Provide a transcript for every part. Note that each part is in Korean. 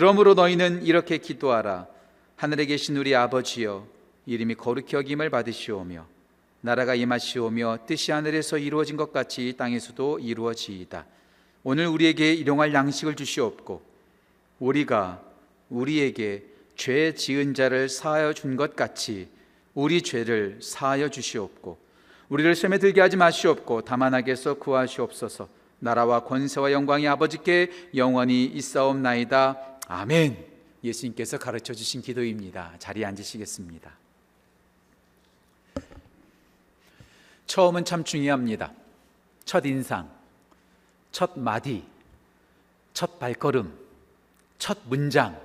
그러므로 너희는 이렇게 기도하라. 하늘에 계신 우리 아버지여, 이름이 거룩히 여김을 받으시오며, 나라가 임하시오며, 뜻이 하늘에서 이루어진 것 같이 이 땅에서도 이루어지이다. 오늘 우리에게 일용할 양식을 주시옵고, 우리가 우리에게 죄 지은 자를 사하여 준 것 같이 우리 죄를 사하여 주시옵고, 우리를 셈에 들게 하지 마시옵고, 다만 악에서 구하시옵소서. 나라와 권세와 영광이 아버지께 영원히 있사옵나이다. 아멘. 예수님께서 가르쳐 주신 기도입니다. 자리에 앉으시겠습니다. 처음은 참 중요합니다. 첫 인상, 첫 마디, 첫 발걸음, 첫 문장.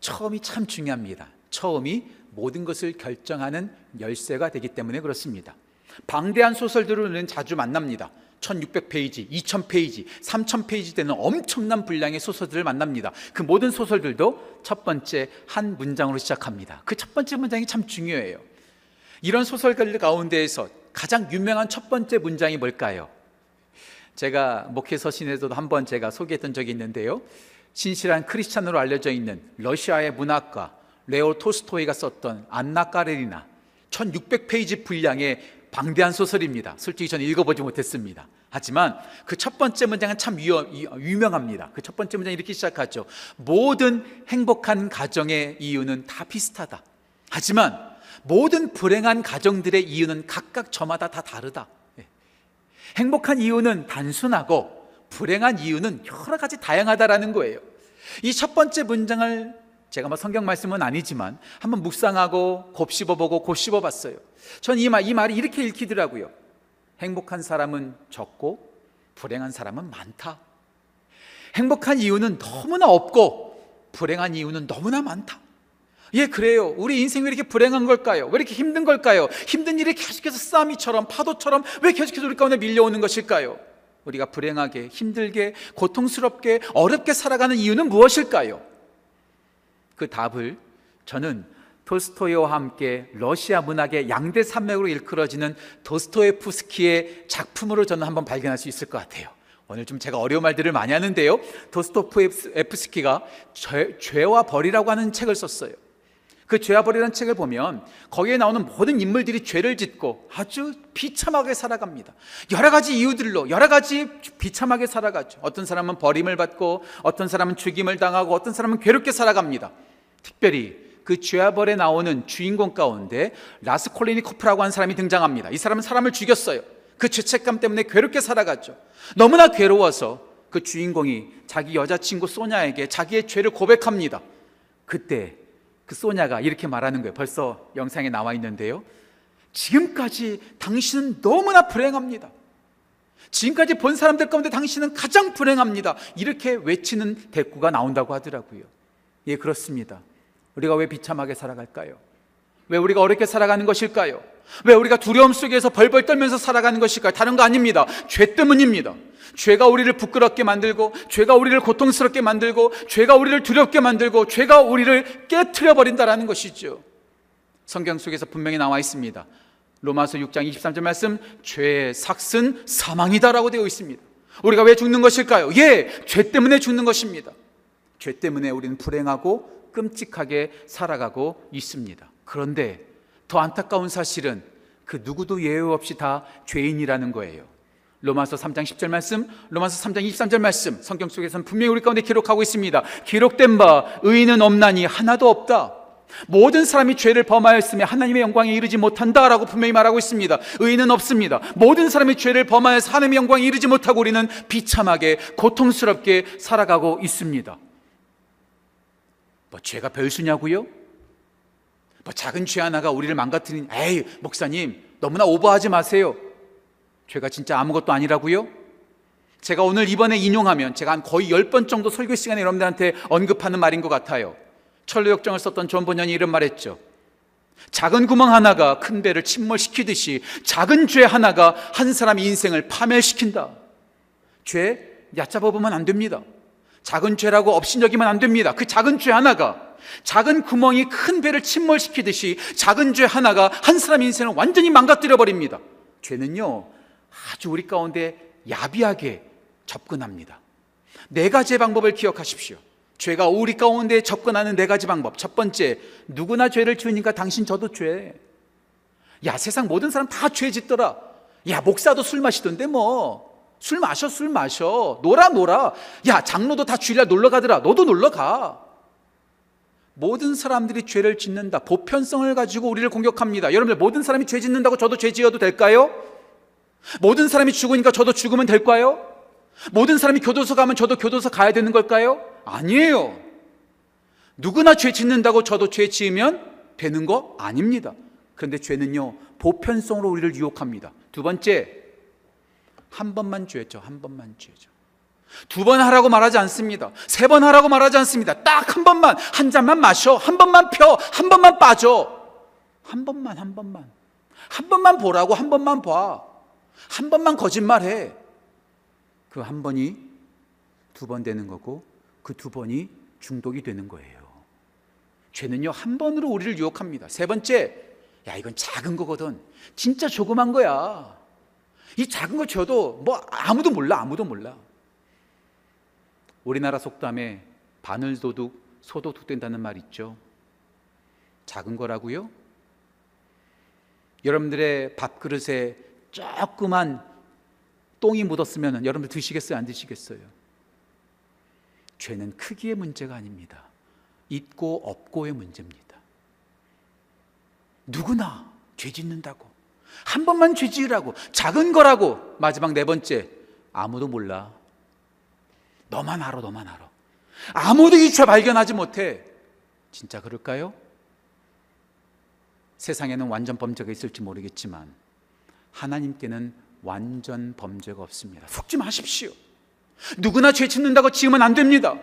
처음이 참 중요합니다. 처음이 모든 것을 결정하는 열쇠가 되기 때문에 그렇습니다. 방대한 소설들은 자주 만납니다. 1600페이지, 2000페이지, 3000페이지 되는 엄청난 분량의 소설들을 만납니다. 그 모든 소설들도 첫 번째 한 문장으로 시작합니다. 그 첫 번째 문장이 참 중요해요. 이런 소설들 가운데에서 가장 유명한 첫 번째 문장이 뭘까요? 제가 목회 서신에서도 한 번 제가 소개했던 적이 있는데요. 신실한 크리스찬으로 알려져 있는 러시아의 문학가 레오 토스토이가 썼던 안나 까레리나 1600페이지 분량의 방대한 소설입니다. 솔직히 저는 읽어보지 못했습니다. 하지만 그 첫 번째 문장은 참 유명합니다. 그 첫 번째 문장이 이렇게 시작하죠. 모든 행복한 가정의 이유는 다 비슷하다. 하지만 모든 불행한 가정들의 이유는 각각 저마다 다 다르다. 예. 행복한 이유는 단순하고 불행한 이유는 여러 가지 다양하다라는 거예요. 이 첫 번째 문장을 제가 뭐 성경 말씀은 아니지만 한번 묵상하고 곱씹어보고 곱씹어봤어요. 전이 말이 이렇게 읽히더라고요. 행복한 사람은 적고 불행한 사람은 많다. 행복한 이유는 너무나 없고 불행한 이유는 너무나 많다. 예, 그래요. 우리 인생이 왜 이렇게 불행한 걸까요? 왜 이렇게 힘든 걸까요? 힘든 일이 계속해서 쓰나미처럼 파도처럼 왜 계속해서 우리 가운데 밀려오는 것일까요? 우리가 불행하게, 힘들게, 고통스럽게, 어렵게 살아가는 이유는 무엇일까요? 그 답을 저는 톨스토이와 함께 러시아 문학의 양대 산맥으로 일컬어지는 도스토에프스키의 작품으로 저는 한번 발견할 수 있을 것 같아요. 오늘 좀 제가 어려운 말들을 많이 하는데요. 도스토에프스키가 죄, 와 벌이라고 하는 책을 썼어요. 그 죄와 벌이라는 책을 보면 거기에 나오는 모든 인물들이 죄를 짓고 아주 비참하게 살아갑니다. 여러 가지 이유들로 여러 가지 비참하게 살아가죠. 어떤 사람은 버림을 받고 어떤 사람은 죽임을 당하고 어떤 사람은 괴롭게 살아갑니다. 특별히 그 죄와 벌에 나오는 주인공 가운데 라스콜리니코프라고 하는 사람이 등장합니다. 이 사람은 사람을 죽였어요. 그 죄책감 때문에 괴롭게 살아갔죠. 너무나 괴로워서 그 주인공이 자기 여자친구 소냐에게 자기의 죄를 고백합니다. 그때 그 소냐가 이렇게 말하는 거예요. 벌써 영상에 나와 있는데요. 지금까지 당신은 너무나 불행합니다. 지금까지 본 사람들 가운데 당신은 가장 불행합니다. 이렇게 외치는 대꾸가 나온다고 하더라고요. 예, 그렇습니다. 우리가 왜 비참하게 살아갈까요? 왜 우리가 어렵게 살아가는 것일까요? 왜 우리가 두려움 속에서 벌벌 떨면서 살아가는 것일까요? 다른 거 아닙니다. 죄 때문입니다. 죄가 우리를 부끄럽게 만들고, 죄가 우리를 고통스럽게 만들고, 죄가 우리를 두렵게 만들고, 죄가 우리를 깨트려 버린다라는 것이죠. 성경 속에서 분명히 나와 있습니다. 로마서 6장 23절 말씀, 죄의 삭은 사망이다라고 되어 있습니다. 우리가 왜 죽는 것일까요? 예, 죄 때문에 죽는 것입니다. 죄 때문에 우리는 불행하고 끔찍하게 살아가고 있습니다. 그런데 더 안타까운 사실은 그 누구도 예외 없이 다 죄인이라는 거예요. 로마서 3장 10절 말씀, 로마서 3장 23절 말씀, 성경 속에서는 분명히 우리 가운데 기록하고 있습니다. 기록된 바 의인은 없나니 하나도 없다. 모든 사람이 죄를 범하였으며 하나님의 영광에 이르지 못한다라고 분명히 말하고 있습니다. 의인은 없습니다. 모든 사람이 죄를 범하여서 하나님의 영광에 이르지 못하고 우리는 비참하게 고통스럽게 살아가고 있습니다. 뭐 죄가 대수냐고요? 뭐 작은 죄 하나가 우리를 망가뜨린 에이 목사님 너무나 오버하지 마세요. 죄가 진짜 아무것도 아니라고요? 제가 오늘 이번에 인용하면 제가 한 거의 열번 정도 설교 시간에 여러분들한테 언급하는 말인 것 같아요. 철로역정을 썼던 존 번연이 이런 말했죠. 작은 구멍 하나가 큰 배를 침몰시키듯이 작은 죄 하나가 한 사람의 인생을 파멸시킨다. 죄 얕잡아 보면 안 됩니다. 작은 죄라고 업신여기면 안 됩니다. 그 작은 죄 하나가 작은 구멍이 큰 배를 침몰시키듯이 작은 죄 하나가 한 사람 인생을 완전히 망가뜨려 버립니다. 죄는요 아주 우리 가운데 야비하게 접근합니다. 네 가지의 방법을 기억하십시오. 죄가 우리 가운데 접근하는 네 가지 방법. 첫 번째, 누구나 죄를 지으니까 당신 저도 죄. 야, 세상 모든 사람 다 죄 짓더라. 야, 목사도 술 마시던데 뭐. 술 마셔, 술 마셔. 놀아, 놀아. 야, 장로도 다 주일날 놀러 가더라. 너도 놀러 가. 모든 사람들이 죄를 짓는다. 보편성을 가지고 우리를 공격합니다. 여러분들, 모든 사람이 죄 짓는다고 저도 죄 지어도 될까요? 모든 사람이 죽으니까 저도 죽으면 될까요? 모든 사람이 교도소 가면 저도 교도소 가야 되는 걸까요? 아니에요. 누구나 죄 짓는다고 저도 죄 지으면 되는 거 아닙니다. 그런데 죄는요, 보편성으로 우리를 유혹합니다. 두 번째, 한 번만 죄죠. 한 번만 죄죠. 두 번 하라고 말하지 않습니다. 세 번 하라고 말하지 않습니다. 딱 한 번만, 한 잔만 마셔. 한 번만 펴. 한 번만 빠져. 한 번만, 한 번만. 한 번만 보라고, 한 번만 봐. 한 번만 거짓말해. 그 한 번이 두 번 되는 거고, 그 두 번이 중독이 되는 거예요. 죄는요, 한 번으로 우리를 유혹합니다. 세 번째, 야, 이건 작은 거거든. 진짜 조그만 거야. 이 작은 거 줘도 뭐 아무도 몰라, 아무도 몰라. 우리나라 속담에 바늘도둑, 소도둑 된다는 말 있죠. 작은 거라고요? 여러분들의 밥그릇에 조그만 똥이 묻었으면 여러분들 드시겠어요? 안 드시겠어요? 죄는 크기의 문제가 아닙니다. 있고 없고의 문제입니다. 누구나 죄 짓는다고. 한 번만 죄 지으라고. 작은 거라고. 마지막 네 번째. 아무도 몰라. 너만 알아, 너만 알아. 아무도 이죄 발견하지 못해. 진짜 그럴까요? 세상에는 완전 범죄가 있을지 모르겠지만 하나님께는 완전 범죄가 없습니다. 속지 마십시오. 누구나 죄 짓는다고 지으면 안 됩니다.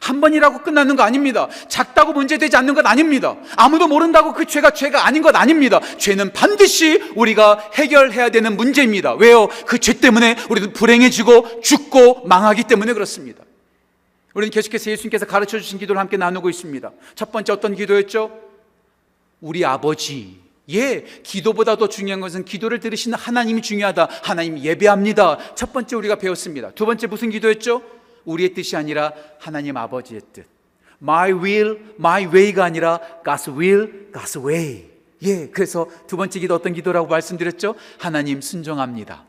한 번이라고 끝나는 거 아닙니다. 작다고 문제되지 않는 것 아닙니다. 아무도 모른다고 그 죄가 죄가 아닌 것 아닙니다. 죄는 반드시 우리가 해결해야 되는 문제입니다. 왜요? 그 죄 때문에 우리는 불행해지고 죽고 망하기 때문에 그렇습니다. 우리는 계속해서 예수님께서 가르쳐 주신 기도를 함께 나누고 있습니다. 첫 번째 어떤 기도였죠? 우리 아버지. 예, 기도보다 더 중요한 것은 기도를 들으시는 하나님이 중요하다. 하나님 예배합니다. 첫 번째 우리가 배웠습니다. 두 번째 무슨 기도였죠? 우리의 뜻이 아니라 하나님 아버지의 뜻. My will, my way가 아니라 God's will, God's way. 예, 그래서 두 번째 기도 어떤 기도라고 말씀드렸죠? 하나님 순종합니다.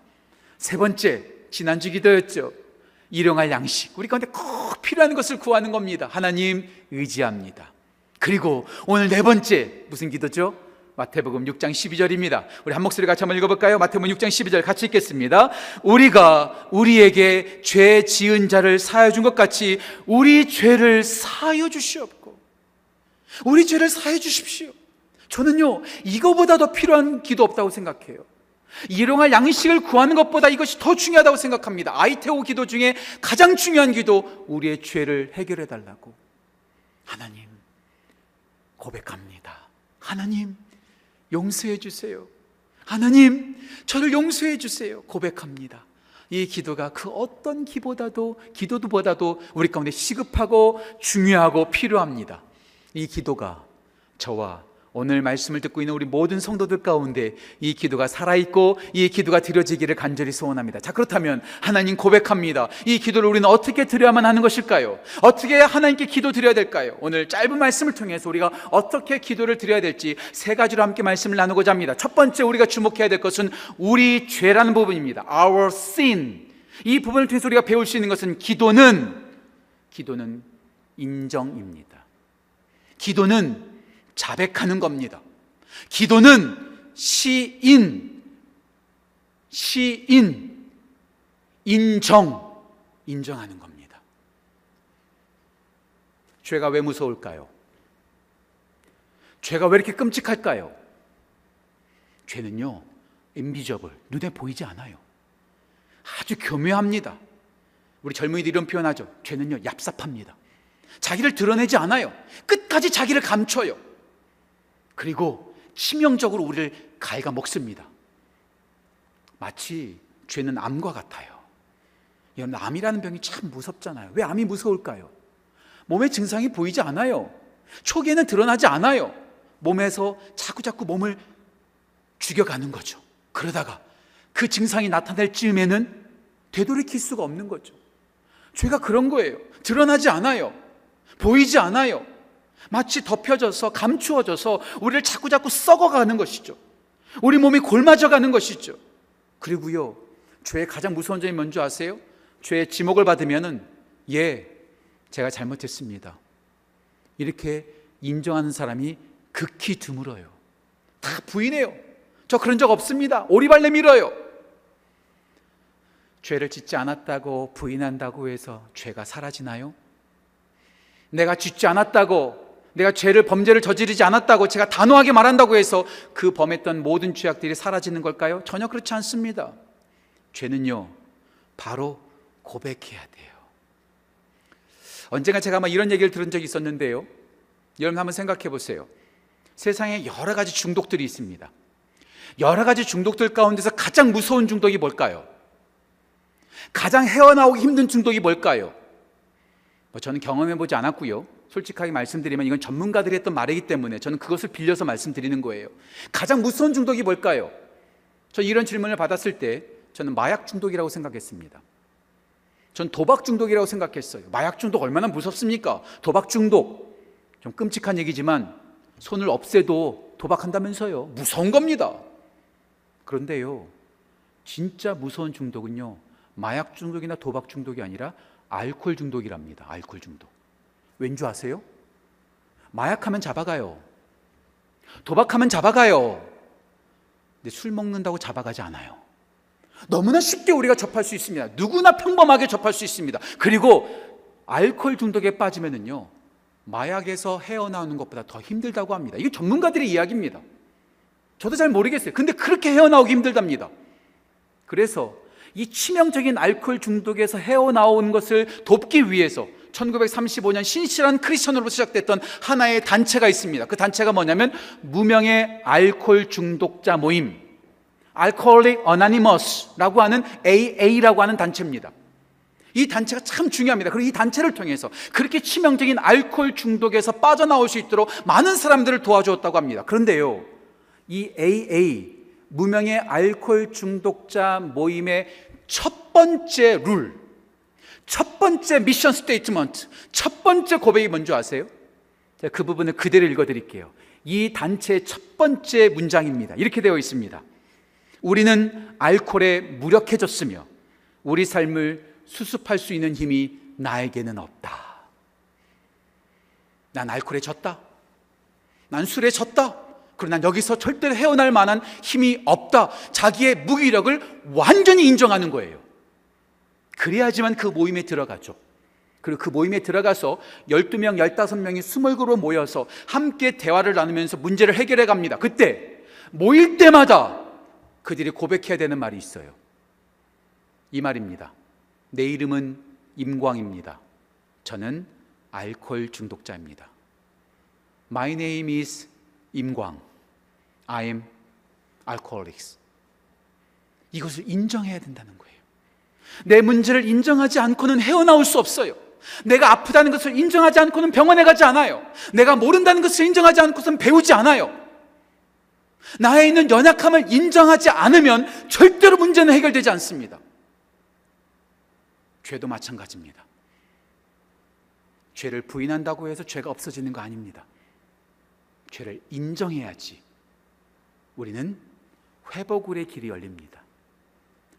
세 번째, 지난주 기도였죠. 일용할 양식. 우리 가운데 꼭 필요한 것을 구하는 겁니다. 하나님 의지합니다. 그리고 오늘 네 번째, 무슨 기도죠? 마태복음 6장 12절입니다. 우리 한 목소리 같이 한번 읽어볼까요? 마태복음 6장 12절 같이 읽겠습니다. 우리가 우리에게 죄 지은 자를 사하여 준 것 같이 우리 죄를 사하여 주시옵고 우리 죄를 사하여 주십시오. 저는요 이거보다 더 필요한 기도 없다고 생각해요. 일용할 양식을 구하는 것보다 이것이 더 중요하다고 생각합니다. 아이테오 기도 중에 가장 중요한 기도 우리의 죄를 해결해 달라고 하나님 고백합니다. 하나님 용서해 주세요. 하나님, 저를 용서해 주세요. 고백합니다. 이 기도가 그 어떤 기보다도 기도도보다도 우리 가운데 시급하고 중요하고 필요합니다. 이 기도가 저와 오늘 말씀을 듣고 있는 우리 모든 성도들 가운데 이 기도가 살아있고 이 기도가 드려지기를 간절히 소원합니다. 자, 그렇다면 하나님 고백합니다. 이 기도를 우리는 어떻게 드려야만 하는 것일까요? 어떻게 하나님께 기도 드려야 될까요? 오늘 짧은 말씀을 통해서 우리가 어떻게 기도를 드려야 될지 세 가지로 함께 말씀을 나누고자 합니다. 첫 번째 우리가 주목해야 될 것은 우리 죄라는 부분입니다. Our sin. 이 부분을 통해서 우리가 배울 수 있는 것은 기도는 기도는 인정입니다. 기도는 자백하는 겁니다. 기도는 시인, 시인, 인정, 인정하는 겁니다. 죄가 왜 무서울까요? 죄가 왜 이렇게 끔찍할까요? 죄는요, 인비저블, 눈에 보이지 않아요. 아주 교묘합니다. 우리 젊은이들이 이런 표현하죠. 죄는요, 얍삽합니다. 자기를 드러내지 않아요. 끝까지 자기를 감춰요. 그리고 치명적으로 우리를 갉아먹습니다. 마치 죄는 암과 같아요. 여러분, 암이라는 병이 참 무섭잖아요. 왜 암이 무서울까요? 몸에 증상이 보이지 않아요. 초기에는 드러나지 않아요. 몸에서 자꾸자꾸 몸을 죽여가는 거죠. 그러다가 그 증상이 나타날 즈음에는 되돌이킬 수가 없는 거죠. 죄가 그런 거예요. 드러나지 않아요. 보이지 않아요. 마치 덮여져서 감추어져서 우리를 자꾸 자꾸 썩어가는 것이죠. 우리 몸이 골마져 가는 것이죠. 그리고요, 죄의 가장 무서운 점이 뭔지 아세요? 죄의 지목을 받으면은 예, 제가 잘못했습니다. 이렇게 인정하는 사람이 극히 드물어요. 다 부인해요. 저 그런 적 없습니다. 오리발내 밀어요. 죄를 짓지 않았다고 부인한다고 해서 죄가 사라지나요? 내가 짓지 않았다고 내가 죄를 범죄를 저지르지 않았다고 제가 단호하게 말한다고 해서 그 범했던 모든 죄악들이 사라지는 걸까요? 전혀 그렇지 않습니다. 죄는요, 바로 고백해야 돼요. 언젠가 제가 아마 이런 얘기를 들은 적이 있었는데요. 여러분 한번 생각해 보세요. 세상에 여러 가지 중독들이 있습니다. 여러 가지 중독들 가운데서 가장 무서운 중독이 뭘까요? 가장 헤어나오기 힘든 중독이 뭘까요? 뭐 저는 경험해 보지 않았고요. 솔직하게 말씀드리면 이건 전문가들이 했던 말이기 때문에 저는 그것을 빌려서 말씀드리는 거예요. 가장 무서운 중독이 뭘까요? 저 이런 질문을 받았을 때 저는 마약 중독이라고 생각했습니다. 전 도박 중독이라고 생각했어요. 마약 중독 얼마나 무섭습니까? 도박 중독. 좀 끔찍한 얘기지만 손을 없애도 도박한다면서요. 무서운 겁니다. 그런데요. 진짜 무서운 중독은요. 마약 중독이나 도박 중독이 아니라 알코올 중독이랍니다. 알코올 중독. 왠 줄 아세요? 마약하면 잡아가요. 도박하면 잡아가요. 근데 술 먹는다고 잡아가지 않아요. 너무나 쉽게 우리가 접할 수 있습니다. 누구나 평범하게 접할 수 있습니다. 그리고 알코올 중독에 빠지면은요, 마약에서 헤어나오는 것보다 더 힘들다고 합니다. 이게 전문가들의 이야기입니다. 저도 잘 모르겠어요. 근데 그렇게 헤어나오기 힘들답니다. 그래서 이 치명적인 알코올 중독에서 헤어나온 것을 돕기 위해서 1935년 신실한 크리스천으로 시작됐던 하나의 단체가 있습니다. 그 단체가 뭐냐면 무명의 알코올 중독자 모임, Alcoholic Anonymous라고 하는 AA라고 하는 단체입니다. 이 단체가 참 중요합니다. 그리고 이 단체를 통해서 그렇게 치명적인 알코올 중독에서 빠져나올 수 있도록 많은 사람들을 도와주었다고 합니다. 그런데요, 이 AA, 무명의 알코올 중독자 모임의 첫 번째 룰, 첫 번째 mission statement, 첫 번째 고백이 뭔지 아세요? 제가 그 부분을 그대로 읽어 드릴게요. 이 단체의 첫 번째 문장입니다. 이렇게 되어 있습니다. 우리는 알코올에 무력해졌으며 우리 삶을 수습할 수 있는 힘이 나에게는 없다. 난 알코올에 졌다. 난 술에 졌다. 그러나 난 여기서 절대로 헤어날 만한 힘이 없다. 자기의 무기력을 완전히 인정하는 거예요. 그래야지만 그 모임에 들어가죠. 그리고 그 모임에 들어가서 12명, 15명이 스몰그룹 모여서 함께 대화를 나누면서 문제를 해결해 갑니다. 그때 모일 때마다 그들이 고백해야 되는 말이 있어요. 이 말입니다. 내 이름은 임광입니다. 저는 알코올 중독자입니다. My name is 임광. I am alcoholics. 이것을 인정해야 된다는 거예요. 내 문제를 인정하지 않고는 헤어나올 수 없어요. 내가 아프다는 것을 인정하지 않고는 병원에 가지 않아요. 내가 모른다는 것을 인정하지 않고서는 배우지 않아요. 나에 있는 연약함을 인정하지 않으면 절대로 문제는 해결되지 않습니다. 죄도 마찬가지입니다. 죄를 부인한다고 해서 죄가 없어지는 거 아닙니다. 죄를 인정해야지 우리는 회복의 길이 열립니다.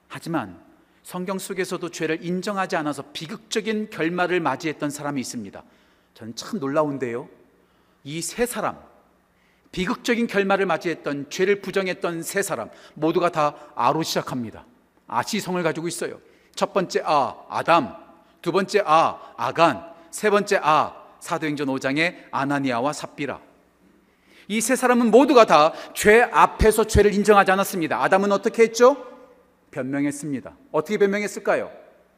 하지만 성경 속에서도 죄를 인정하지 않아서 비극적인 결말을 맞이했던 사람이 있습니다. 저는 참 놀라운데요. 이 세 사람, 비극적인 결말을 맞이했던 죄를 부정했던 세 사람 모두가 다 아로 시작합니다. 아시성을 가지고 있어요. 첫 번째 아 아담, 두 번째 아 아간, 세 번째 아 사도행전 5장의 아나니아와 삽비라. 이 세 사람은 모두가 다 죄 앞에서 죄를 인정하지 않았습니다. 아담은 어떻게 했죠? 변명했습니다. 어떻게 변명했을까요?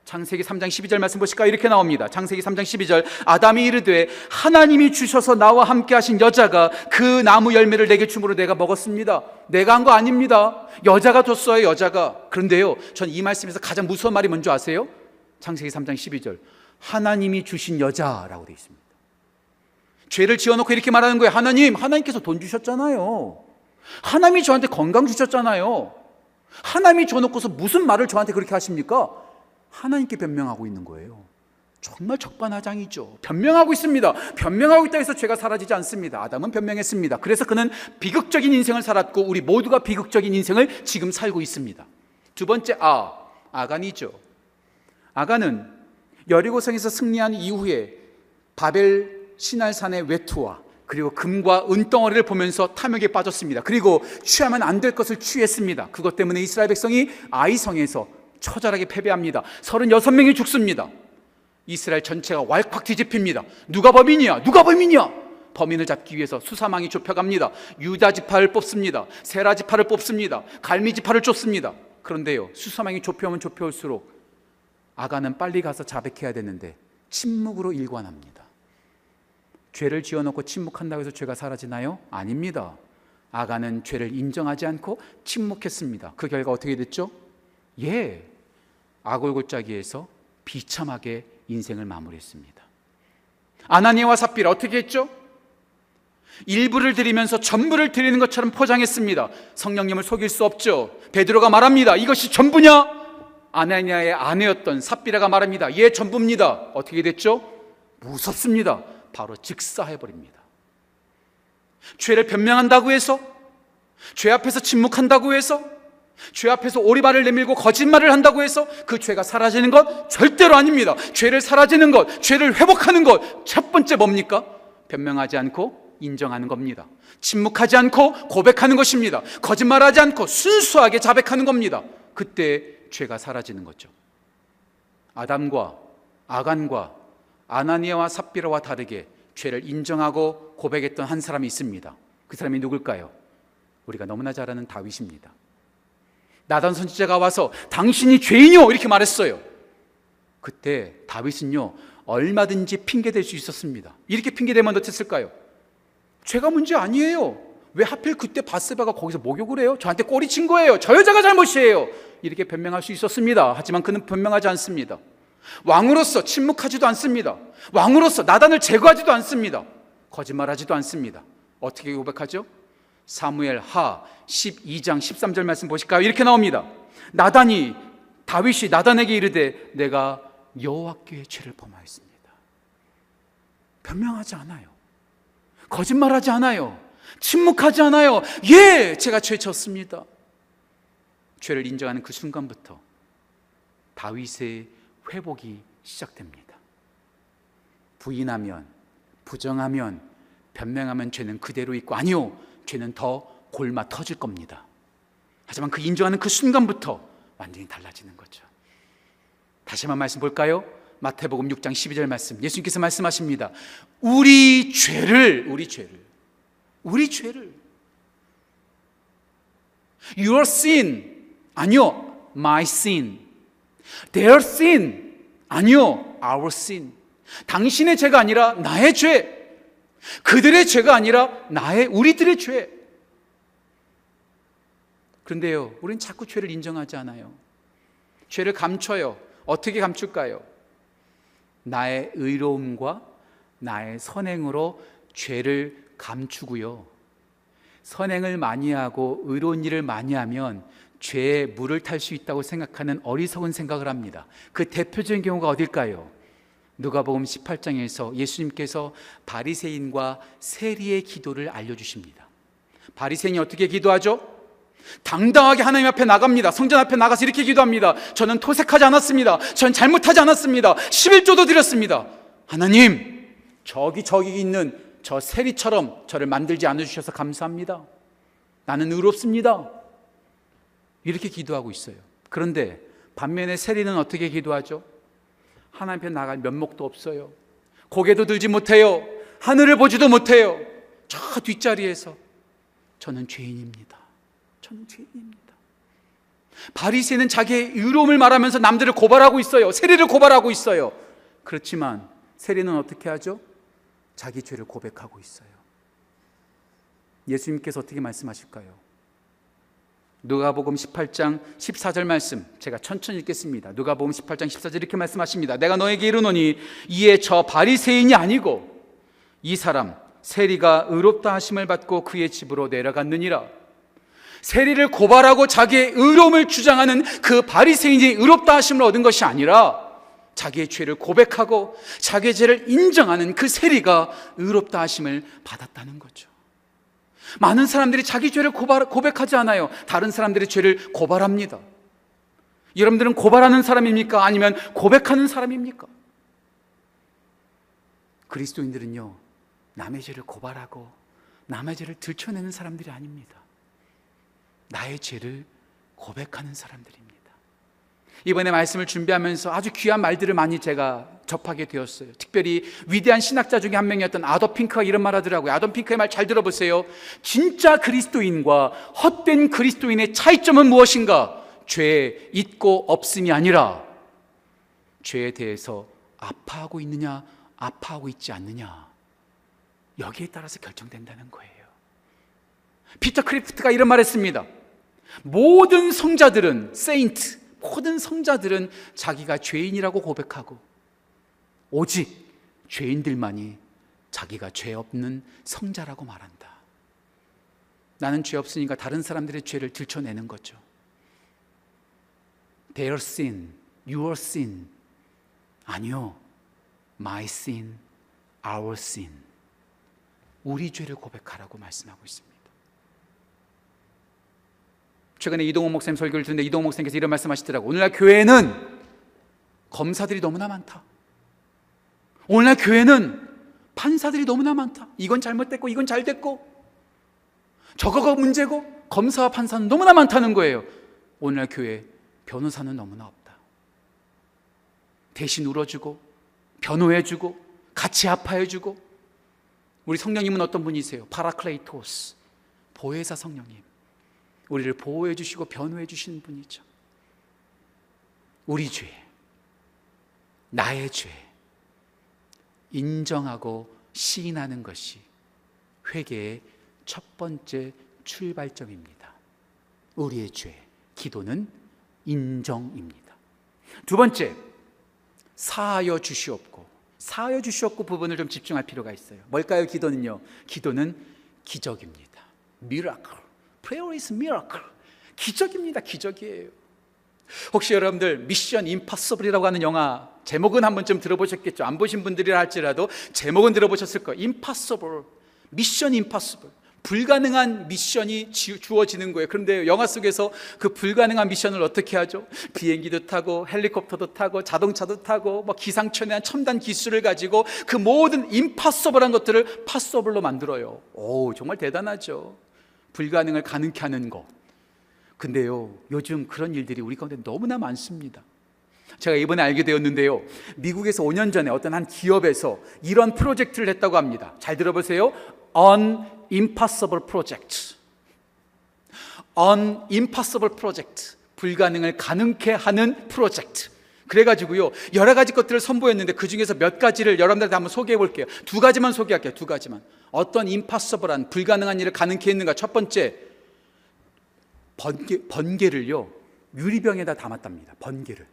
창세기 3장 12절 말씀 보실까 이렇게 나옵니다. 창세기 3장 12절 아담이 이르되 하나님이 주셔서 나와 함께 하신 여자가 그 나무 열매를 내게 주므로 내가 먹었습니다. 내가 한 거 아닙니다. 여자가 줬어요, 여자가. 그런데요. 전 이 말씀에서 가장 무서운 말이 뭔지 아세요? 창세기 3장 12절. 하나님이 주신 여자라고 되어 있습니다. 죄를 지어놓고 이렇게 말하는 거예요. 하나님, 하나님께서 돈 주셨잖아요. 하나님이 저한테 건강 주셨잖아요. 하나님이 줘놓고서 무슨 말을 저한테 그렇게 하십니까? 하나님께 변명하고 있는 거예요. 정말 적반하장이죠. 변명하고 있습니다. 변명하고 있다 해서 죄가 사라지지 않습니다. 아담은 변명했습니다. 그래서 그는 비극적인 인생을 살았고 우리 모두가 비극적인 인생을 지금 살고 있습니다. 두 번째 아, 아간이죠. 아간은 여리고성에서 승리한 이후에 바벨 신할산의 외투와 그리고 금과 은덩어리를 보면서 탐욕에 빠졌습니다. 그리고 취하면 안 될 것을 취했습니다. 그것 때문에 이스라엘 백성이 아이성에서 처절하게 패배합니다. 36명이 죽습니다. 이스라엘 전체가 왈칵 뒤집힙니다. 누가 범인이야? 누가 범인이야? 범인을 잡기 위해서 수사망이 좁혀갑니다. 유다 지파를 뽑습니다. 세라 지파를 뽑습니다. 갈미 지파를 쫓습니다. 그런데요, 수사망이 좁혀오면 좁혀올수록 아가는 빨리 가서 자백해야 되는데 침묵으로 일관합니다. 죄를 지어놓고 침묵한다고 해서 죄가 사라지나요? 아닙니다. 아가는 죄를 인정하지 않고 침묵했습니다. 그 결과 어떻게 됐죠? 예, 아골골짜기에서 비참하게 인생을 마무리했습니다. 아나니아와 삽비라 어떻게 했죠? 일부를 드리면서 전부를 드리는 것처럼 포장했습니다. 성령님을 속일 수 없죠. 베드로가 말합니다. 이것이 전부냐? 아나니아의 아내였던 삽비라가 말합니다. 예, 전부입니다. 어떻게 됐죠? 무섭습니다. 바로 직사해 버립니다. 죄를 변명한다고 해서 죄 앞에서 침묵한다고 해서 죄 앞에서 오리발을 내밀고 거짓말을 한다고 해서 그 죄가 사라지는 것 절대로 아닙니다. 죄를 사라지는 것, 죄를 회복하는 것 첫 번째 뭡니까? 변명하지 않고 인정하는 겁니다. 침묵하지 않고 고백하는 것입니다. 거짓말하지 않고 순수하게 자백하는 겁니다. 그때 죄가 사라지는 거죠. 아담과 아간과 아나니아와 삽비라와 다르게 죄를 인정하고 고백했던 한 사람이 있습니다. 그 사람이 누굴까요? 우리가 너무나 잘 아는 다윗입니다. 나단 선지자가 와서 당신이 죄인이요 이렇게 말했어요. 그때 다윗은요 얼마든지 핑계 댈 수 있었습니다. 이렇게 핑계 대면 어땠을까요? 죄가 문제 아니에요. 왜 하필 그때 바스바가 거기서 목욕을 해요? 저한테 꼬리 친 거예요. 저 여자가 잘못이에요. 이렇게 변명할 수 있었습니다. 하지만 그는 변명하지 않습니다. 왕으로서 침묵하지도 않습니다. 왕으로서 나단을 제거하지도 않습니다. 거짓말하지도 않습니다. 어떻게 고백하죠? 사무엘 하 12장 13절 말씀 보실까요? 이렇게 나옵니다. 나단이 다윗이 나단에게 이르되 내가 여호와께 죄를 범하였습니다. 변명하지 않아요. 거짓말하지 않아요. 침묵하지 않아요. 예, 제가 죄쳤습니다. 죄를 인정하는 그 순간부터 다윗의 회복이 시작됩니다. 부인하면, 부정하면, 변명하면 죄는 그대로 있고 아니요, 죄는 더 골마 터질 겁니다. 하지만 그 인정하는 그 순간부터 완전히 달라지는 거죠. 다시 한번 말씀 볼까요? 마태복음 6장 12절 말씀. 예수님께서 말씀하십니다. 우리 죄를, 우리 죄를, 우리 죄를. Your sin. 아니요, my sin. Their sin. 아니요, our sin. 당신의 죄가 아니라 나의 죄. 그들의 죄가 아니라 나의, 우리들의 죄. 그런데요, 우리는 자꾸 죄를 인정하지 않아요. 죄를 감춰요. 어떻게 감출까요? 나의 의로움과 나의 선행으로 죄를 감추고요. 선행을 많이 하고 의로운 일을 많이 하면 죄에 물을 탈 수 있다고 생각하는 어리석은 생각을 합니다. 그 대표적인 경우가 어딜까요? 누가복음 18장에서 예수님께서 바리새인과 세리의 기도를 알려 주십니다. 바리새인이 어떻게 기도하죠? 당당하게 하나님 앞에 나갑니다. 성전 앞에 나가서 이렇게 기도합니다. 저는 토색하지 않았습니다. 전 잘못하지 않았습니다. 11조도 드렸습니다. 하나님, 저기 저기 있는 저 세리처럼 저를 만들지 않아 주셔서 감사합니다. 나는 의롭습니다. 이렇게 기도하고 있어요. 그런데 반면에 세리는 어떻게 기도하죠? 하나님 앞에 나갈 면목도 없어요. 고개도 들지 못해요. 하늘을 보지도 못해요. 저 뒷자리에서 저는 죄인입니다. 저는 죄인입니다. 바리새는 자기의 의로움을 말하면서 남들을 고발하고 있어요. 세리를 고발하고 있어요. 그렇지만 세리는 어떻게 하죠? 자기 죄를 고백하고 있어요. 예수님께서 어떻게 말씀하실까요? 누가복음 18장 14절 말씀 제가 천천히 읽겠습니다. 누가복음 18장 14절 이렇게 말씀하십니다. 내가 너에게 이르노니 이에 저 바리새인이 아니고 이 사람 세리가 의롭다 하심을 받고 그의 집으로 내려갔느니라. 세리를 고발하고 자기의 의로움을 주장하는 그 바리새인이 의롭다 하심을 얻은 것이 아니라 자기의 죄를 고백하고 자기의 죄를 인정하는 그 세리가 의롭다 하심을 받았다는 거죠. 많은 사람들이 자기 죄를 고발, 고백하지 않아요. 다른 사람들의 죄를 고발합니다. 여러분들은 고발하는 사람입니까? 아니면 고백하는 사람입니까? 그리스도인들은요, 남의 죄를 고발하고 남의 죄를 들춰내는 사람들이 아닙니다. 나의 죄를 고백하는 사람들입니다. 이번에 말씀을 준비하면서 아주 귀한 말들을 많이 제가 접하게 되었어요. 특별히 위대한 신학자 중에 한 명이었던 아더 핑크가 이런 말 하더라고요. 아더 핑크의 말 잘 들어보세요. 진짜 그리스도인과 헛된 그리스도인의 차이점은 무엇인가? 죄 있고 없음이 아니라 죄에 대해서 아파하고 있느냐, 아파하고 있지 않느냐. 여기에 따라서 결정된다는 거예요. 피터 크리프트가 이런 말 했습니다. 모든 성자들은, saint, 모든 성자들은 자기가 죄인이라고 고백하고 오직 죄인들만이 자기가 죄 없는 성자라고 말한다. 나는 죄 없으니까 다른 사람들의 죄를 들춰내는 거죠. Their sin, your sin. 아니요. My sin, our sin. 우리 죄를 고백하라고 말씀하고 있습니다. 최근에 이동호 목사님 설교를 듣는데 이동호 목사님께서 이런 말씀하시더라고. 오늘날 교회는 검사들이 너무나 많다. 오늘날 교회는 판사들이 너무나 많다. 이건 잘못됐고 이건 잘 됐고 저거가 문제고 검사와 판사는 너무나 많다는 거예요. 오늘날 교회 변호사는 너무나 없다. 대신 울어주고 변호해주고 같이 아파해주고 우리 성령님은 어떤 분이세요? 파라클레이토스 보혜사 성령님. 우리를 보호해 주시고 변호해 주시는 분이죠. 우리 죄, 나의 죄, 인정하고 시인하는 것이 회개의 첫 번째 출발점입니다. 우리의 죄, 기도는 인정입니다. 두 번째, 사하여 주시옵고, 사하여 주시옵고 부분을 좀 집중할 필요가 있어요. 뭘까요, 기도는요? 기도는 기적입니다. miracle. Prayer is miracle. 기적입니다. 기적이에요. 혹시 여러분들 Mission Impossible이라고 하는 영화 제목은 한 번쯤 들어보셨겠죠? 안 보신 분들이라 할지라도 제목은 들어보셨을 거예요. Impossible. Mission Impossible. 불가능한 미션이 주어지는 거예요. 그런데 영화 속에서 그 불가능한 미션을 어떻게 하죠? 비행기도 타고 헬리콥터도 타고 자동차도 타고 뭐 기상천외한 첨단 기술을 가지고 그 모든 impossible한 것들을 possible로 만들어요. 오, 정말 대단하죠. 불가능을 가능케 하는 것. 근데요, 요즘 그런 일들이 우리 가운데 너무나 많습니다. 제가 이번에 알게 되었는데요. 미국에서 5년 전에 어떤 한 기업에서 이런 프로젝트를 했다고 합니다. 잘 들어보세요. An Impossible Project. An Impossible Project. 불가능을 가능케 하는 프로젝트. 그래가지고요, 여러 가지 것들을 선보였는데 그 중에서 몇 가지를 여러분들한테 한번 소개해 볼게요. 두 가지만 소개할게요. 두 가지만. 어떤 임파서블한 불가능한 일을 가능케 했는가? 첫 번째, 번개, 번개를요, 유리병에다 담았답니다. 번개를.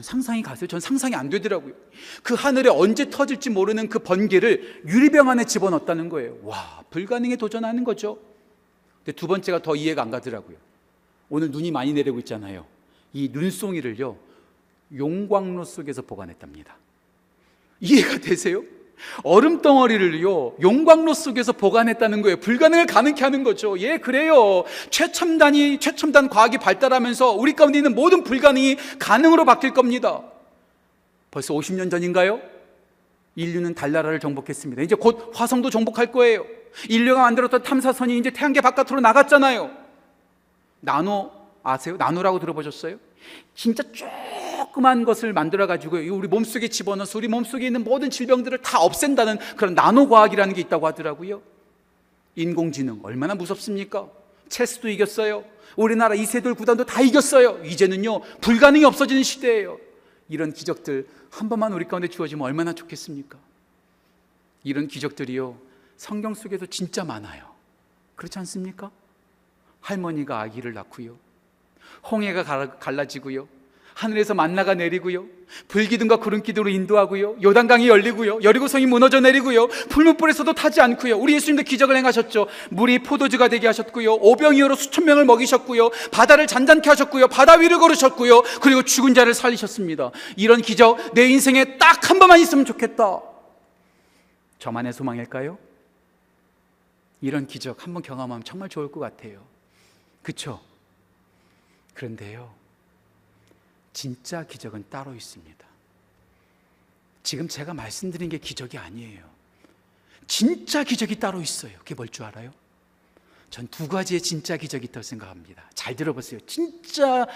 상상이 가세요? 전 상상이 안 되더라고요. 그 하늘에 언제 터질지 모르는 그 번개를 유리병 안에 집어넣었다는 거예요. 와, 불가능에 도전하는 거죠. 근데 두 번째가 더 이해가 안 가더라고요. 오늘 눈이 많이 내리고 있잖아요. 이 눈송이를요, 용광로 속에서 보관했답니다. 이해가 되세요? 얼음 덩어리를요, 용광로 속에서 보관했다는 거예요. 불가능을 가능케 하는 거죠. 예, 그래요. 최첨단이, 최첨단 과학이 발달하면서 우리 가운데 있는 모든 불가능이 가능으로 바뀔 겁니다. 벌써 50년 전인가요? 인류는 달나라를 정복했습니다. 이제 곧 화성도 정복할 거예요. 인류가 만들었던 탐사선이 이제 태양계 바깥으로 나갔잖아요. 나노 아세요? 나노라고 들어보셨어요? 진짜 조그만 것을 만들어 가지고 우리 몸속에 집어넣어서 우리 몸속에 있는 모든 질병들을 다 없앤다는 그런 나노 과학이라는 게 있다고 하더라고요. 인공지능 얼마나 무섭습니까? 체스도 이겼어요. 우리나라 이세돌 구단도 다 이겼어요. 이제는요 불가능이 없어지는 시대예요. 이런 기적들 한 번만 우리 가운데 주어지면 얼마나 좋겠습니까? 이런 기적들이요 성경 속에도 진짜 많아요. 그렇지 않습니까? 할머니가 아기를 낳고요. 홍해가 갈라지고요. 하늘에서 만나가 내리고요. 불기둥과 구름기둥으로 인도하고요. 요단강이 열리고요. 여리고성이 무너져 내리고요. 풀무불에서도 타지 않고요. 우리 예수님도 기적을 행하셨죠. 물이 포도주가 되게 하셨고요. 오병이어로 수천 명을 먹이셨고요. 바다를 잔잔케 하셨고요. 바다 위를 걸으셨고요. 그리고 죽은 자를 살리셨습니다. 이런 기적 내 인생에 딱 한 번만 있으면 좋겠다. 저만의 소망일까요? 이런 기적 한번 경험하면 정말 좋을 것 같아요. 그쵸? 그런데요. 진짜 기적은 따로 있습니다. 지금 제가 말씀드린 게 기적이 아니에요. 진짜 기적이 따로 있어요. 그게 뭘 줄 알아요? 전 두 가지의 진짜 기적이 있다고 생각합니다. 잘 들어보세요. 진짜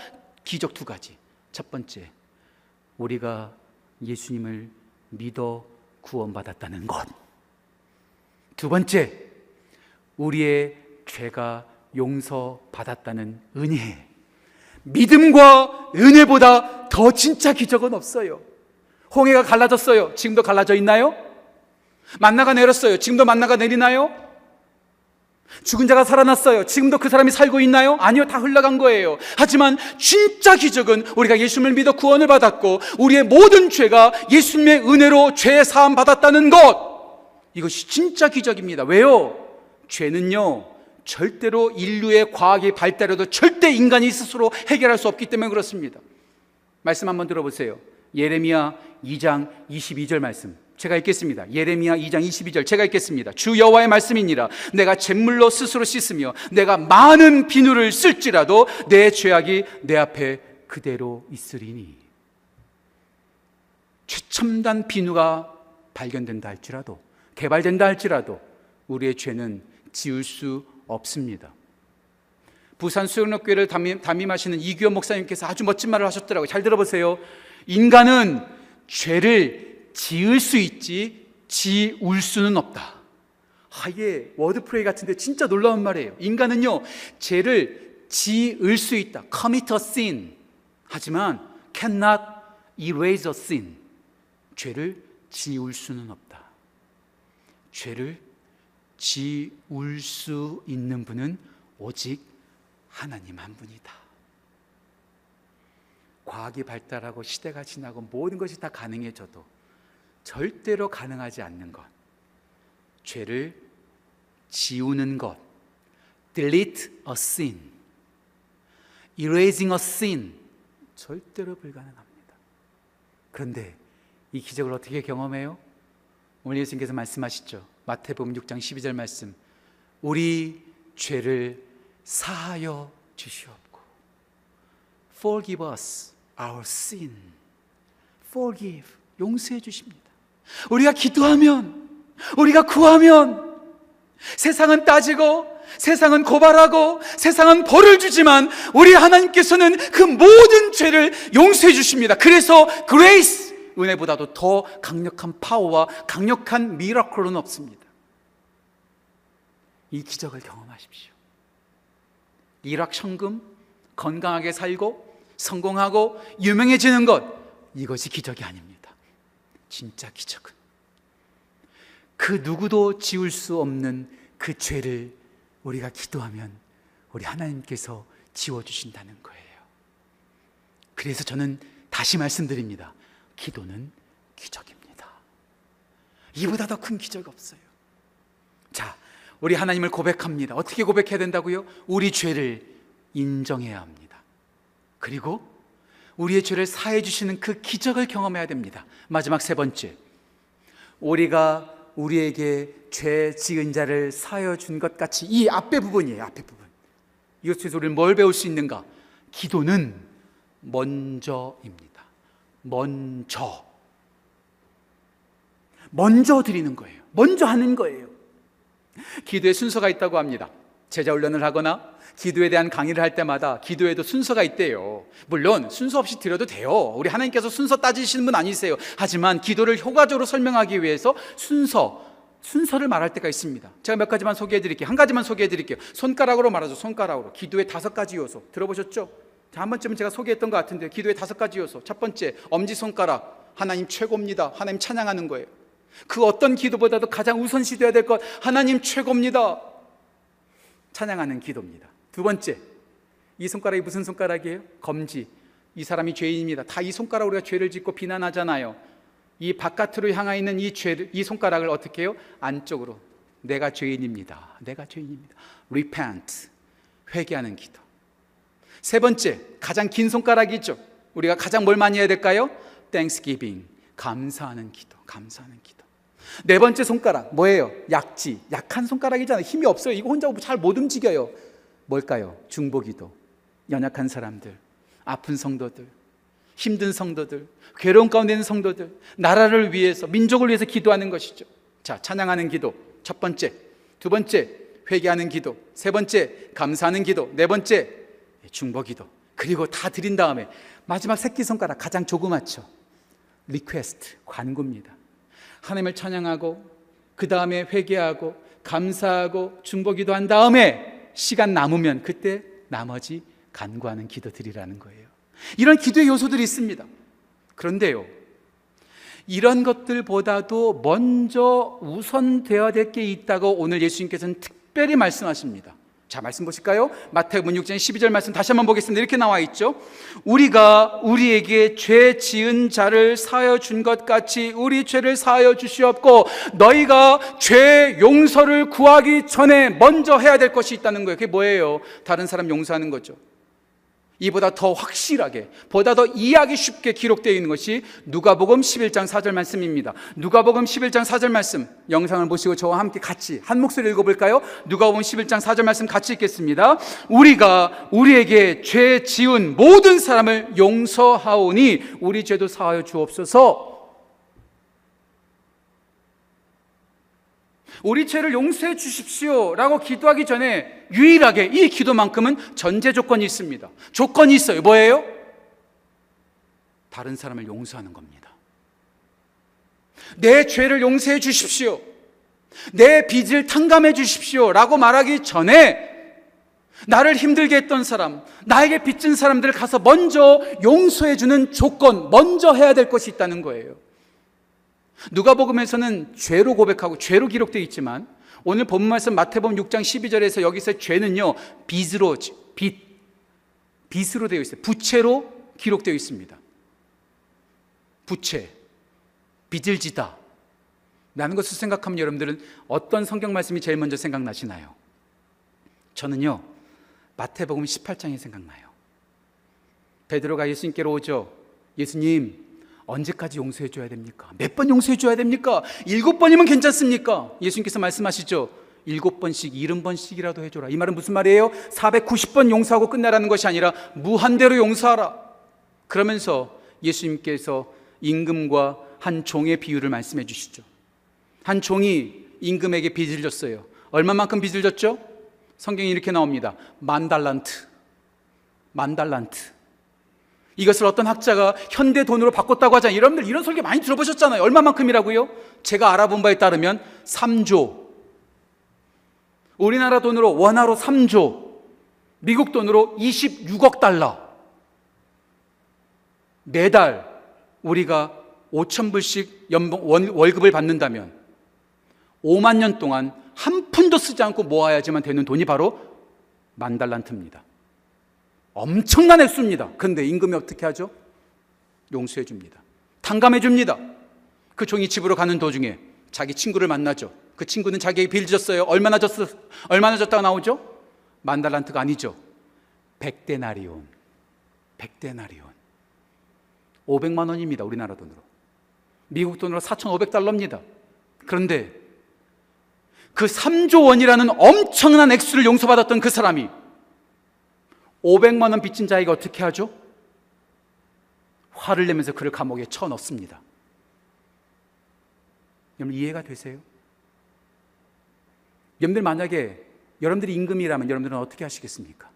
기적 두 가지. 첫 번째, 우리가 예수님을 믿어 구원받았다는 것. 두 번째, 우리의 죄가 용서받았다는 은혜. 믿음과 은혜보다 더 진짜 기적은 없어요. 홍해가 갈라졌어요. 지금도 갈라져 있나요? 만나가 내렸어요. 지금도 만나가 내리나요? 죽은 자가 살아났어요. 지금도 그 사람이 살고 있나요? 아니요. 다 흘러간 거예요. 하지만 진짜 기적은 우리가 예수님을 믿어 구원을 받았고 우리의 모든 죄가 예수님의 은혜로 죄 사함 받았다는 것. 이것이 진짜 기적입니다. 왜요? 죄는요. 절대로 인류의 과학이 발달해도 절대 인간이 스스로 해결할 수 없기 때문에 그렇습니다. 말씀 한번 들어보세요. 예레미야 2장 22절 말씀. 제가 읽겠습니다. 예레미야 2장 22절 제가 읽겠습니다. 주 여호와의 말씀이니라 내가 잿물로 스스로 씻으며 내가 많은 비누를 쓸지라도 내 죄악이 내 앞에 그대로 있으리니 최첨단 비누가 발견된다 할지라도 개발된다 할지라도 우리의 죄는 지울 수 없습니다. 부산 수영록교회를 담임, 담임 하시는 이규현 목사님께서 아주 멋진 말을 하셨더라고요. 잘 들어보세요. 인간은 죄를 지을 수 있지 지울 수는 없다. 아, 이게 워드프레이 같은데 진짜 놀라운 말이에요. 인간은요, 죄를 지을 수 있다. commit a sin. 하지만 cannot erase a sin. 죄를 지울 수는 없다. 죄를 지울 수 있는 분은 오직 하나님 한 분이다. 과학이 발달하고 시대가 지나고 모든 것이 다 가능해져도 절대로 가능하지 않는 것. 죄를 지우는 것. delete a sin. erasing a sin. 절대로 불가능합니다. 그런데 이 기적을 어떻게 경험해요? 오늘 예수님께서 말씀하시죠. 마태복음 6장 12절 말씀. 우리 죄를 사하여 주시옵고 forgive us our sin. forgive 용서해 주십니다. 우리가 기도하면 우리가 구하면 세상은 따지고 세상은 고발하고 세상은 벌을 주지만 우리 하나님께서는 그 모든 죄를 용서해 주십니다. 그래서 grace 은혜보다도 더 강력한 파워와 강력한 미라클은 없습니다. 이 기적을 경험하십시오. 일확천금, 건강하게 살고 성공하고 유명해지는 것 이것이 기적이 아닙니다. 진짜 기적은 그 누구도 지울 수 없는 그 죄를 우리가 기도하면 우리 하나님께서 지워 주신다는 거예요. 그래서 저는 다시 말씀드립니다. 기도는 기적입니다. 이보다 더 큰 기적 없어요. 자, 우리 하나님을 고백합니다. 어떻게 고백해야 된다고요? 우리 죄를 인정해야 합니다. 그리고 우리의 죄를 사해 주시는 그 기적을 경험해야 됩니다. 마지막 세 번째. 우리가 우리에게 죄 지은 자를 사여 준 것 같이 이 앞에 부분이에요. 앞에 부분. 이것에서 우리는 뭘 배울 수 있는가? 기도는 먼저입니다. 먼저. 먼저 드리는 거예요. 먼저 하는 거예요. 기도에 순서가 있다고 합니다. 제자 훈련을 하거나 기도에 대한 강의를 할 때마다 기도에도 순서가 있대요. 물론 순서 없이 드려도 돼요. 우리 하나님께서 순서 따지시는 분 아니세요. 하지만 기도를 효과적으로 설명하기 위해서 순서, 순서를 말할 때가 있습니다. 제가 몇 가지만 소개해 드릴게요. 한 가지만 소개해 드릴게요. 손가락으로 말하죠. 손가락으로. 기도의 다섯 가지 요소. 들어보셨죠? 자, 한 번쯤은 제가 소개했던 것 같은데 기도의 다섯 가지 요소. 첫 번째, 엄지손가락. 하나님 최고입니다. 하나님 찬양하는 거예요. 그 어떤 기도보다도 가장 우선시 돼야 될 것 하나님 최고입니다. 찬양하는 기도입니다. 두 번째, 이 손가락이 무슨 손가락이에요? 검지. 이 사람이 죄인입니다. 다 이 손가락으로 우리가 죄를 짓고 비난하잖아요. 이 바깥으로 향해 있는 이 죄를 이 손가락을 어떻게 해요? 안쪽으로 내가 죄인입니다. 내가 죄인입니다. repent 회개하는 기도. 세 번째 가장 긴 손가락이죠. 우리가 가장 뭘 많이 해야 될까요? thanksgiving 감사하는 기도. 감사하는 기도. 네 번째 손가락 뭐예요? 약지 약한 손가락이잖아요. 힘이 없어요. 이거 혼자 잘 못 움직여요. 뭘까요? 중보기도. 연약한 사람들, 아픈 성도들, 힘든 성도들, 괴로운 가운데 있는 성도들, 나라를 위해서, 민족을 위해서 기도하는 것이죠. 자, 찬양하는 기도. 첫 번째. 두 번째, 회개하는 기도. 세 번째, 감사하는 기도. 네 번째, 중보 기도. 그리고 다 드린 다음에 마지막 새끼손가락 가장 조그맣죠. request, 간구입니다. 하나님을 찬양하고 그 다음에 회개하고 감사하고 중보 기도 한 다음에 시간 남으면 그때 나머지 간구하는 기도 드리라는 거예요. 이런 기도의 요소들이 있습니다. 그런데요. 이런 것들보다도 먼저 우선되어야 될 게 있다고 오늘 예수님께서는 특별히 말씀하십니다. 자, 말씀 보실까요? 마태복음 6장 12절 말씀 다시 한번 보겠습니다. 이렇게 나와 있죠. 우리가 우리에게 죄 지은 자를 사하여 준 것 같이 우리 죄를 사하여 주시옵고 너희가 죄 용서를 구하기 전에 먼저 해야 될 것이 있다는 거예요. 그게 뭐예요? 다른 사람 용서하는 거죠. 이보다 더 확실하게, 보다 더 이해하기 쉽게 기록되어 있는 것이 누가복음 11장 4절 말씀입니다. 누가복음 11장 4절 말씀 영상을 보시고 저와 함께 같이 한 목소리 읽어볼까요? 누가복음 11장 4절 말씀 같이 읽겠습니다. 우리가 우리에게 죄 지은 모든 사람을 용서하오니 우리 죄도 사하여 주옵소서. 우리 죄를 용서해 주십시오. 라고 기도하기 전에 유일하게 이 기도만큼은 전제 조건이 있습니다. 조건이 있어요. 뭐예요? 다른 사람을 용서하는 겁니다. 내 죄를 용서해 주십시오. 내 빚을 탕감해 주십시오. 라고 말하기 전에 나를 힘들게 했던 사람, 나에게 빚진 사람들을 가서 먼저 용서해 주는 조건, 먼저 해야 될 것이 있다는 거예요. 누가복음에서는 죄로 고백하고 죄로 기록되어 있지만 오늘 본문 말씀 마태복음 6장 12절에서 여기서 죄는요 빚으로 빚 빚으로 되어 있어요. 부채로 기록되어 있습니다. 부채 빚을 지다 라는 것을 생각하면 여러분들은 어떤 성경 말씀이 제일 먼저 생각나시나요? 저는요 마태복음 18장이 생각나요. 베드로가 예수님께로 오죠. 예수님 언제까지 용서해 줘야 됩니까? 몇 번 용서해 줘야 됩니까? 일곱 번이면 괜찮습니까? 예수님께서 말씀하시죠. 일곱 번씩, 일흔 번씩이라도 해줘라. 이 말은 무슨 말이에요? 490번 용서하고 끝내라는 것이 아니라 무한대로 용서하라. 그러면서 예수님께서 임금과 한 종의 비유를 말씀해 주시죠. 한 종이 임금에게 빚을 졌어요. 얼마만큼 빚을 졌죠? 성경이 이렇게 나옵니다. 만 달란트. 만 달란트. 이것을 어떤 학자가 현대 돈으로 바꿨다고 하잖아요. 여러분들 이런 설교 많이 들어보셨잖아요. 얼마만큼이라고요? 제가 알아본 바에 따르면 3조. 우리나라 돈으로 원화로 3조. 미국 돈으로 26억 달러. 매달 우리가 5천 불씩 연봉 월급을 받는다면 5만 년 동안 한 푼도 쓰지 않고 모아야지만 되는 돈이 바로 만 달란트입니다. 엄청난 액수입니다. 근데 임금이 어떻게 하죠? 용서해 줍니다. 탕감해 줍니다. 그 종이 집으로 가는 도중에 자기 친구를 만나죠. 그 친구는 자기에게 빚을 졌어요. 얼마나 졌어? 얼마나 졌다가 나오죠? 만달란트가 아니죠. 백데나리온. 백데나리온. 500만 원입니다. 우리나라 돈으로. 미국 돈으로 4,500달러입니다. 그런데 그 3조 원이라는 엄청난 액수를 용서받았던 그 사람이 500만 원 빚진 자에게 어떻게 하죠? 화를 내면서 그를 감옥에 쳐 넣습니다. 여러분 이해가 되세요? 여러분들 만약에 여러분들이 임금이라면 여러분들은 어떻게 하시겠습니까?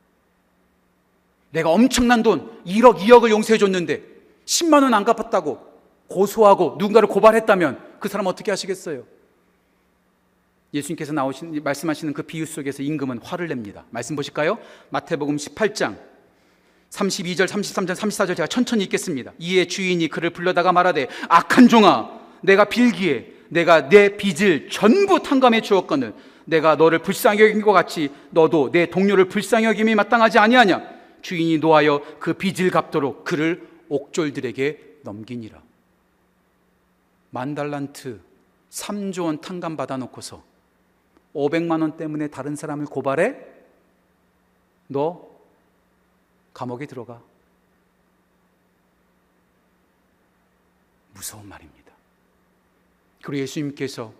내가 엄청난 돈 1억, 2억을 용서해 줬는데 10만 원 안 갚았다고 고소하고 누군가를 고발했다면 그 사람 어떻게 하시겠어요? 예수님께서 나오신 말씀하시는 그 비유 속에서 임금은 화를 냅니다. 말씀 보실까요? 마태복음 18장 32절, 33절, 34절 제가 천천히 읽겠습니다. 이에 주인이 그를 불러다가 말하되 악한 종아 내가 빌기에 내가 내 빚을 전부 탕감해 주었거늘 내가 너를 불쌍히 여긴 것 같이 너도 내 동료를 불쌍히 여김이 마땅하지 아니하냐 주인이 노하여 그 빚을 갚도록 그를 옥졸들에게 넘기니라. 만 달란트 3조 원 탕감 받아 놓고서 500만 원 때문에 다른 사람을 고발해? 너 감옥에 들어가. 무서운 말입니다. 그리고 예수님께서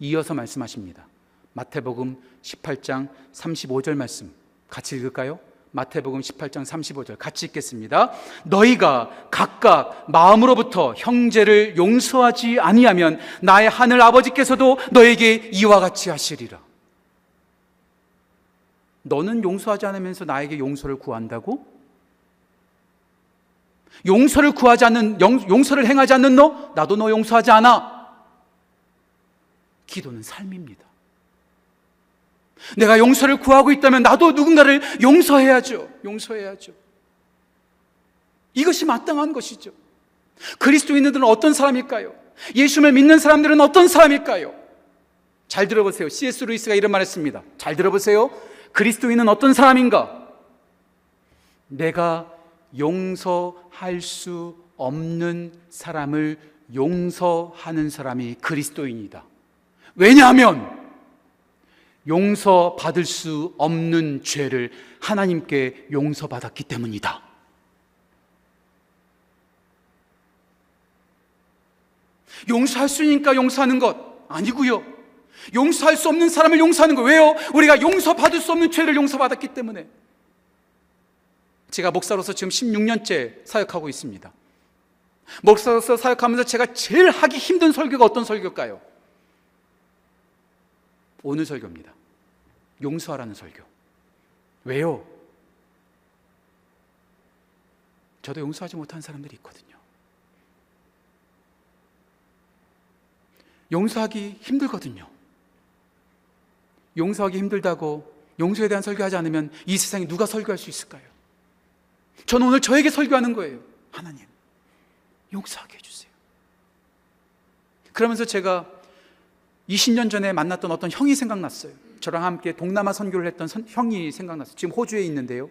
이어서 말씀하십니다. 마태복음 18장 35절 말씀 같이 읽을까요? 마태복음 18장 35절 같이 읽겠습니다. 너희가 각각 마음으로부터 형제를 용서하지 아니하면 나의 하늘 아버지께서도 너에게 이와 같이 하시리라. 너는 용서하지 않으면서 나에게 용서를 구한다고? 용서를 구하지 않는 용, 용서를 행하지 않는 너 나도 너 용서하지 않아. 기도는 삶입니다. 내가 용서를 구하고 있다면 나도 누군가를 용서해야죠. 용서해야죠. 이것이 마땅한 것이죠. 그리스도인들은 어떤 사람일까요? 예수를 믿는 사람들은 어떤 사람일까요? 잘 들어보세요. C.S. 루이스가 이런 말 했습니다. 잘 들어보세요. 그리스도인은 어떤 사람인가? 내가 용서할 수 없는 사람을 용서하는 사람이 그리스도인이다. 왜냐하면 용서받을 수 없는 죄를 하나님께 용서받았기 때문이다. 용서할 수 있으니까 용서하는 것 아니고요. 용서할 수 없는 사람을 용서하는 거 왜요? 우리가 용서받을 수 없는 죄를 용서받았기 때문에. 제가 목사로서 지금 16년째 사역하고 있습니다. 목사로서 사역하면서 제가 제일 하기 힘든 설교가 어떤 설교일까요? 오늘 설교입니다. 용서하라는 설교. 왜요? 저도 용서하지 못한 사람들이 있거든요. 용서하기 힘들거든요. 용서하기 힘들다고 용서에 대한 설교하지 않으면 이 세상에 누가 설교할 수 있을까요? 저는 오늘 저에게 설교하는 거예요. 하나님, 용서하게 해주세요. 그러면서 제가 20년 전에 만났던 어떤 형이 생각났어요. 저랑 함께 동남아 선교를 했던 선- 형이 생각났어요. 지금 호주에 있는데요.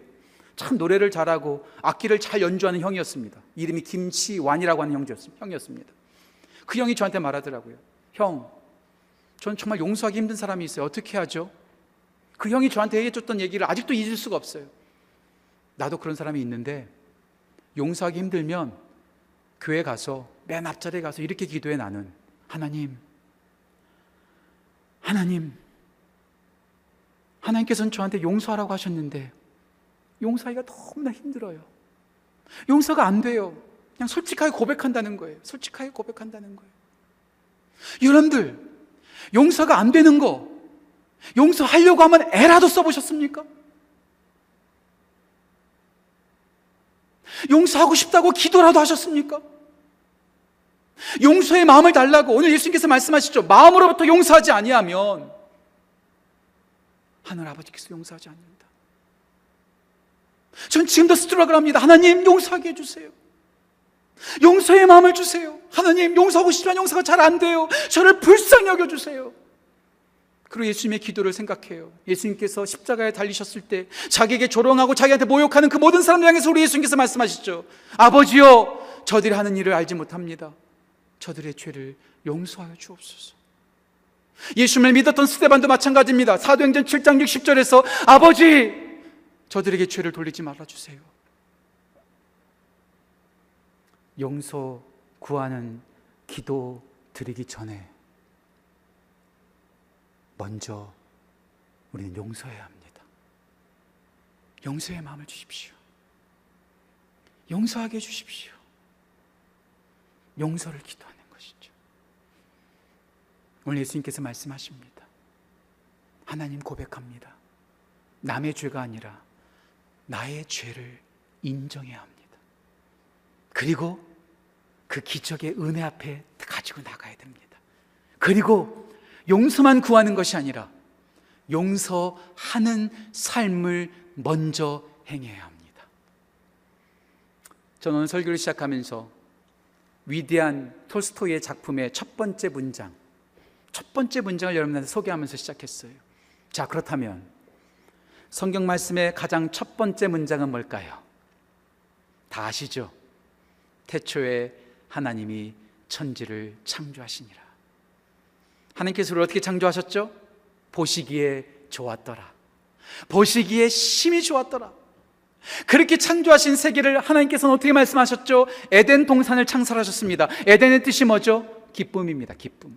참 노래를 잘하고 악기를 잘 연주하는 형이었습니다. 이름이 김치완이라고 하는 형이었- 형이었습니다. 그 형이 저한테 말하더라고요. 형, 전 정말 용서하기 힘든 사람이 있어요. 어떻게 하죠? 그 형이 저한테 해줬던 얘기를 아직도 잊을 수가 없어요. 나도 그런 사람이 있는데 용서하기 힘들면 교회 가서 맨 앞자리에 가서 이렇게 기도해 나는 하나님 하나님 하나님께서는 저한테 용서하라고 하셨는데 용서하기가 너무나 힘들어요. 용서가 안 돼요. 그냥 솔직하게 고백한다는 거예요. 솔직하게 고백한다는 거예요. 여러분들 용서가 안 되는 거 용서하려고 하면 애라도 써보셨습니까? 용서하고 싶다고 기도라도 하셨습니까? 용서의 마음을 달라고 오늘 예수님께서 말씀하시죠. 마음으로부터 용서하지 아니하면 하늘 아버지께서 용서하지 않는다. 전 지금도 스트러글 합니다. 하나님 용서하게 해주세요. 용서의 마음을 주세요. 하나님 용서하고 싶지만 용서가 잘 안 돼요. 저를 불쌍히 여겨주세요. 그리고 예수님의 기도를 생각해요. 예수님께서 십자가에 달리셨을 때 자기에게 조롱하고 자기한테 모욕하는 그 모든 사람들 향해서 우리 예수님께서 말씀하시죠. 아버지요, 저들이 하는 일을 알지 못합니다. 저들의 죄를 용서하여 주옵소서. 예수님을 믿었던 스테반도 마찬가지입니다. 사도행전 7장 60절에서 아버지, 저들에게 죄를 돌리지 말아 주세요. 용서 구하는 기도 드리기 전에 먼저 우리는 용서해야 합니다. 용서의 마음을 주십시오. 용서하게 해 주십시오. 용서를 기도하는 것이죠. 오늘 예수님께서 말씀하십니다. 하나님 고백합니다. 남의 죄가 아니라 나의 죄를 인정해야 합니다. 그리고 그 기적의 은혜 앞에 가지고 나가야 됩니다. 그리고 용서만 구하는 것이 아니라 용서하는 삶을 먼저 행해야 합니다. 저는 설교를 시작하면서 위대한 톨스토이의 작품의 첫 번째 문장, 첫 번째 문장을 여러분한테 소개하면서 시작했어요. 자, 그렇다면 성경 말씀의 가장 첫 번째 문장은 뭘까요? 다 아시죠? 태초에 하나님이 천지를 창조하시니라. 하나님께서 우리를 어떻게 창조하셨죠? 보시기에 좋았더라. 보시기에 심히 좋았더라. 그렇게 창조하신 세계를 하나님께서는 어떻게 말씀하셨죠? 에덴 동산을 창설하셨습니다. 에덴의 뜻이 뭐죠? 기쁨입니다. 기쁨.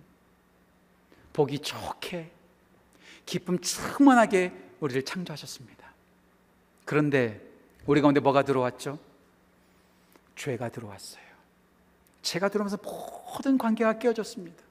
보기 좋게 기쁨 충만하게 우리를 창조하셨습니다. 그런데 우리 가운데 뭐가 들어왔죠? 죄가 들어왔어요. 죄가 들어오면서 모든 관계가 깨어졌습니다.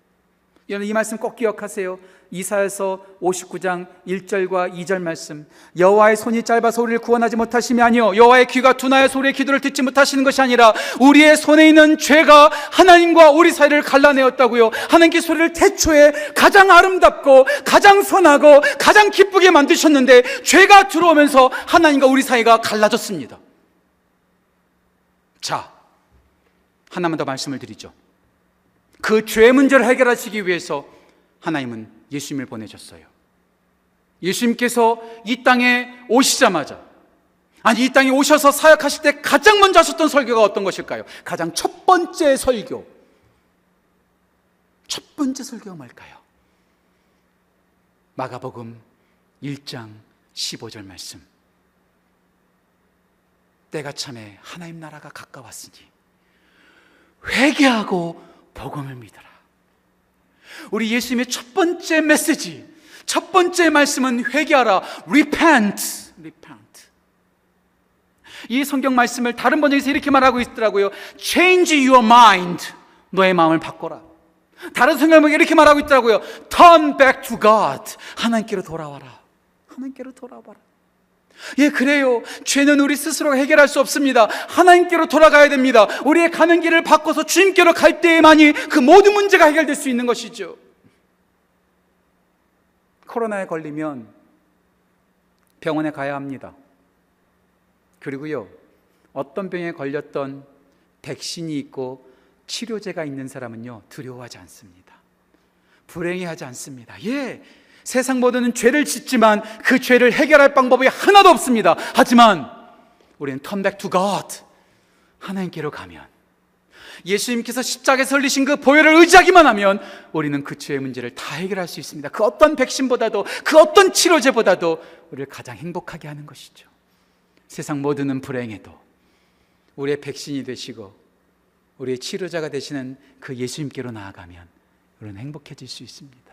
여러분 이 말씀 꼭 기억하세요. 이사야서 59장 1절과 2절 말씀. 여호와의 손이 짧아서 우리를 구원하지 못하심이 아니요 여호와의 귀가 둔하여 소리의 기도를 듣지 못하시는 것이 아니라 우리의 손에 있는 죄가 하나님과 우리 사이를 갈라내었다고요. 하나님께 소리를 태초에 가장 아름답고 가장 선하고 가장 기쁘게 만드셨는데 죄가 들어오면서 하나님과 우리 사이가 갈라졌습니다. 자, 하나만 더 말씀을 드리죠. 그 죄 문제를 해결하시기 위해서 하나님은 예수님을 보내셨어요. 예수님께서 이 땅에 오시자마자 아니 이 땅에 오셔서 사역하실 때 가장 먼저 하셨던 설교가 어떤 것일까요? 가장 첫 번째 설교. 첫 번째 설교가 뭘까요? 마가복음 1장 15절 말씀. 때가 참에 하나님 나라가 가까웠으니 회개하고 복음을 믿어라. 우리 예수님의 첫 번째 메시지, 첫 번째 말씀은 회개하라. repent. repent. 이 성경 말씀을 다른 번역에서 이렇게 말하고 있더라고요. change your mind. 너의 마음을 바꿔라. 다른 성경은 이렇게 말하고 있더라고요. turn back to God. 하나님께로 돌아와라. 하나님께로 돌아와라. 예, 그래요. 죄는 우리 스스로 해결할 수 없습니다. 하나님께로 돌아가야 됩니다. 우리의 가는 길을 바꿔서 주님께로 갈 때에만이 그 모든 문제가 해결될 수 있는 것이죠. 코로나에 걸리면 병원에 가야 합니다. 그리고요, 어떤 병에 걸렸던 백신이 있고 치료제가 있는 사람은요, 두려워하지 않습니다. 불행해하지 않습니다. 예, 세상 모두는 죄를 짓지만 그 죄를 해결할 방법이 하나도 없습니다. 하지만 우리는 turn back to God. 하나님께로 가면 예수님께서 십자가에 설리신 그 보혈을 의지하기만 하면 우리는 그 죄의 문제를 다 해결할 수 있습니다. 그 어떤 백신보다도 그 어떤 치료제보다도 우리를 가장 행복하게 하는 것이죠. 세상 모두는 불행해도 우리의 백신이 되시고 우리의 치료자가 되시는 그 예수님께로 나아가면 우리는 행복해질 수 있습니다.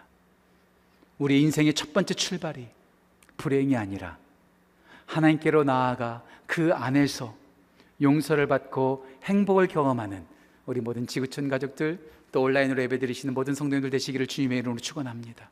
우리 인생의 첫 번째 출발이 불행이 아니라 하나님께로 나아가 그 안에서 용서를 받고 행복을 경험하는 우리 모든 지구촌 가족들 또 온라인으로 예배드리시는 모든 성도님들 되시기를 주님의 이름으로 축원합니다.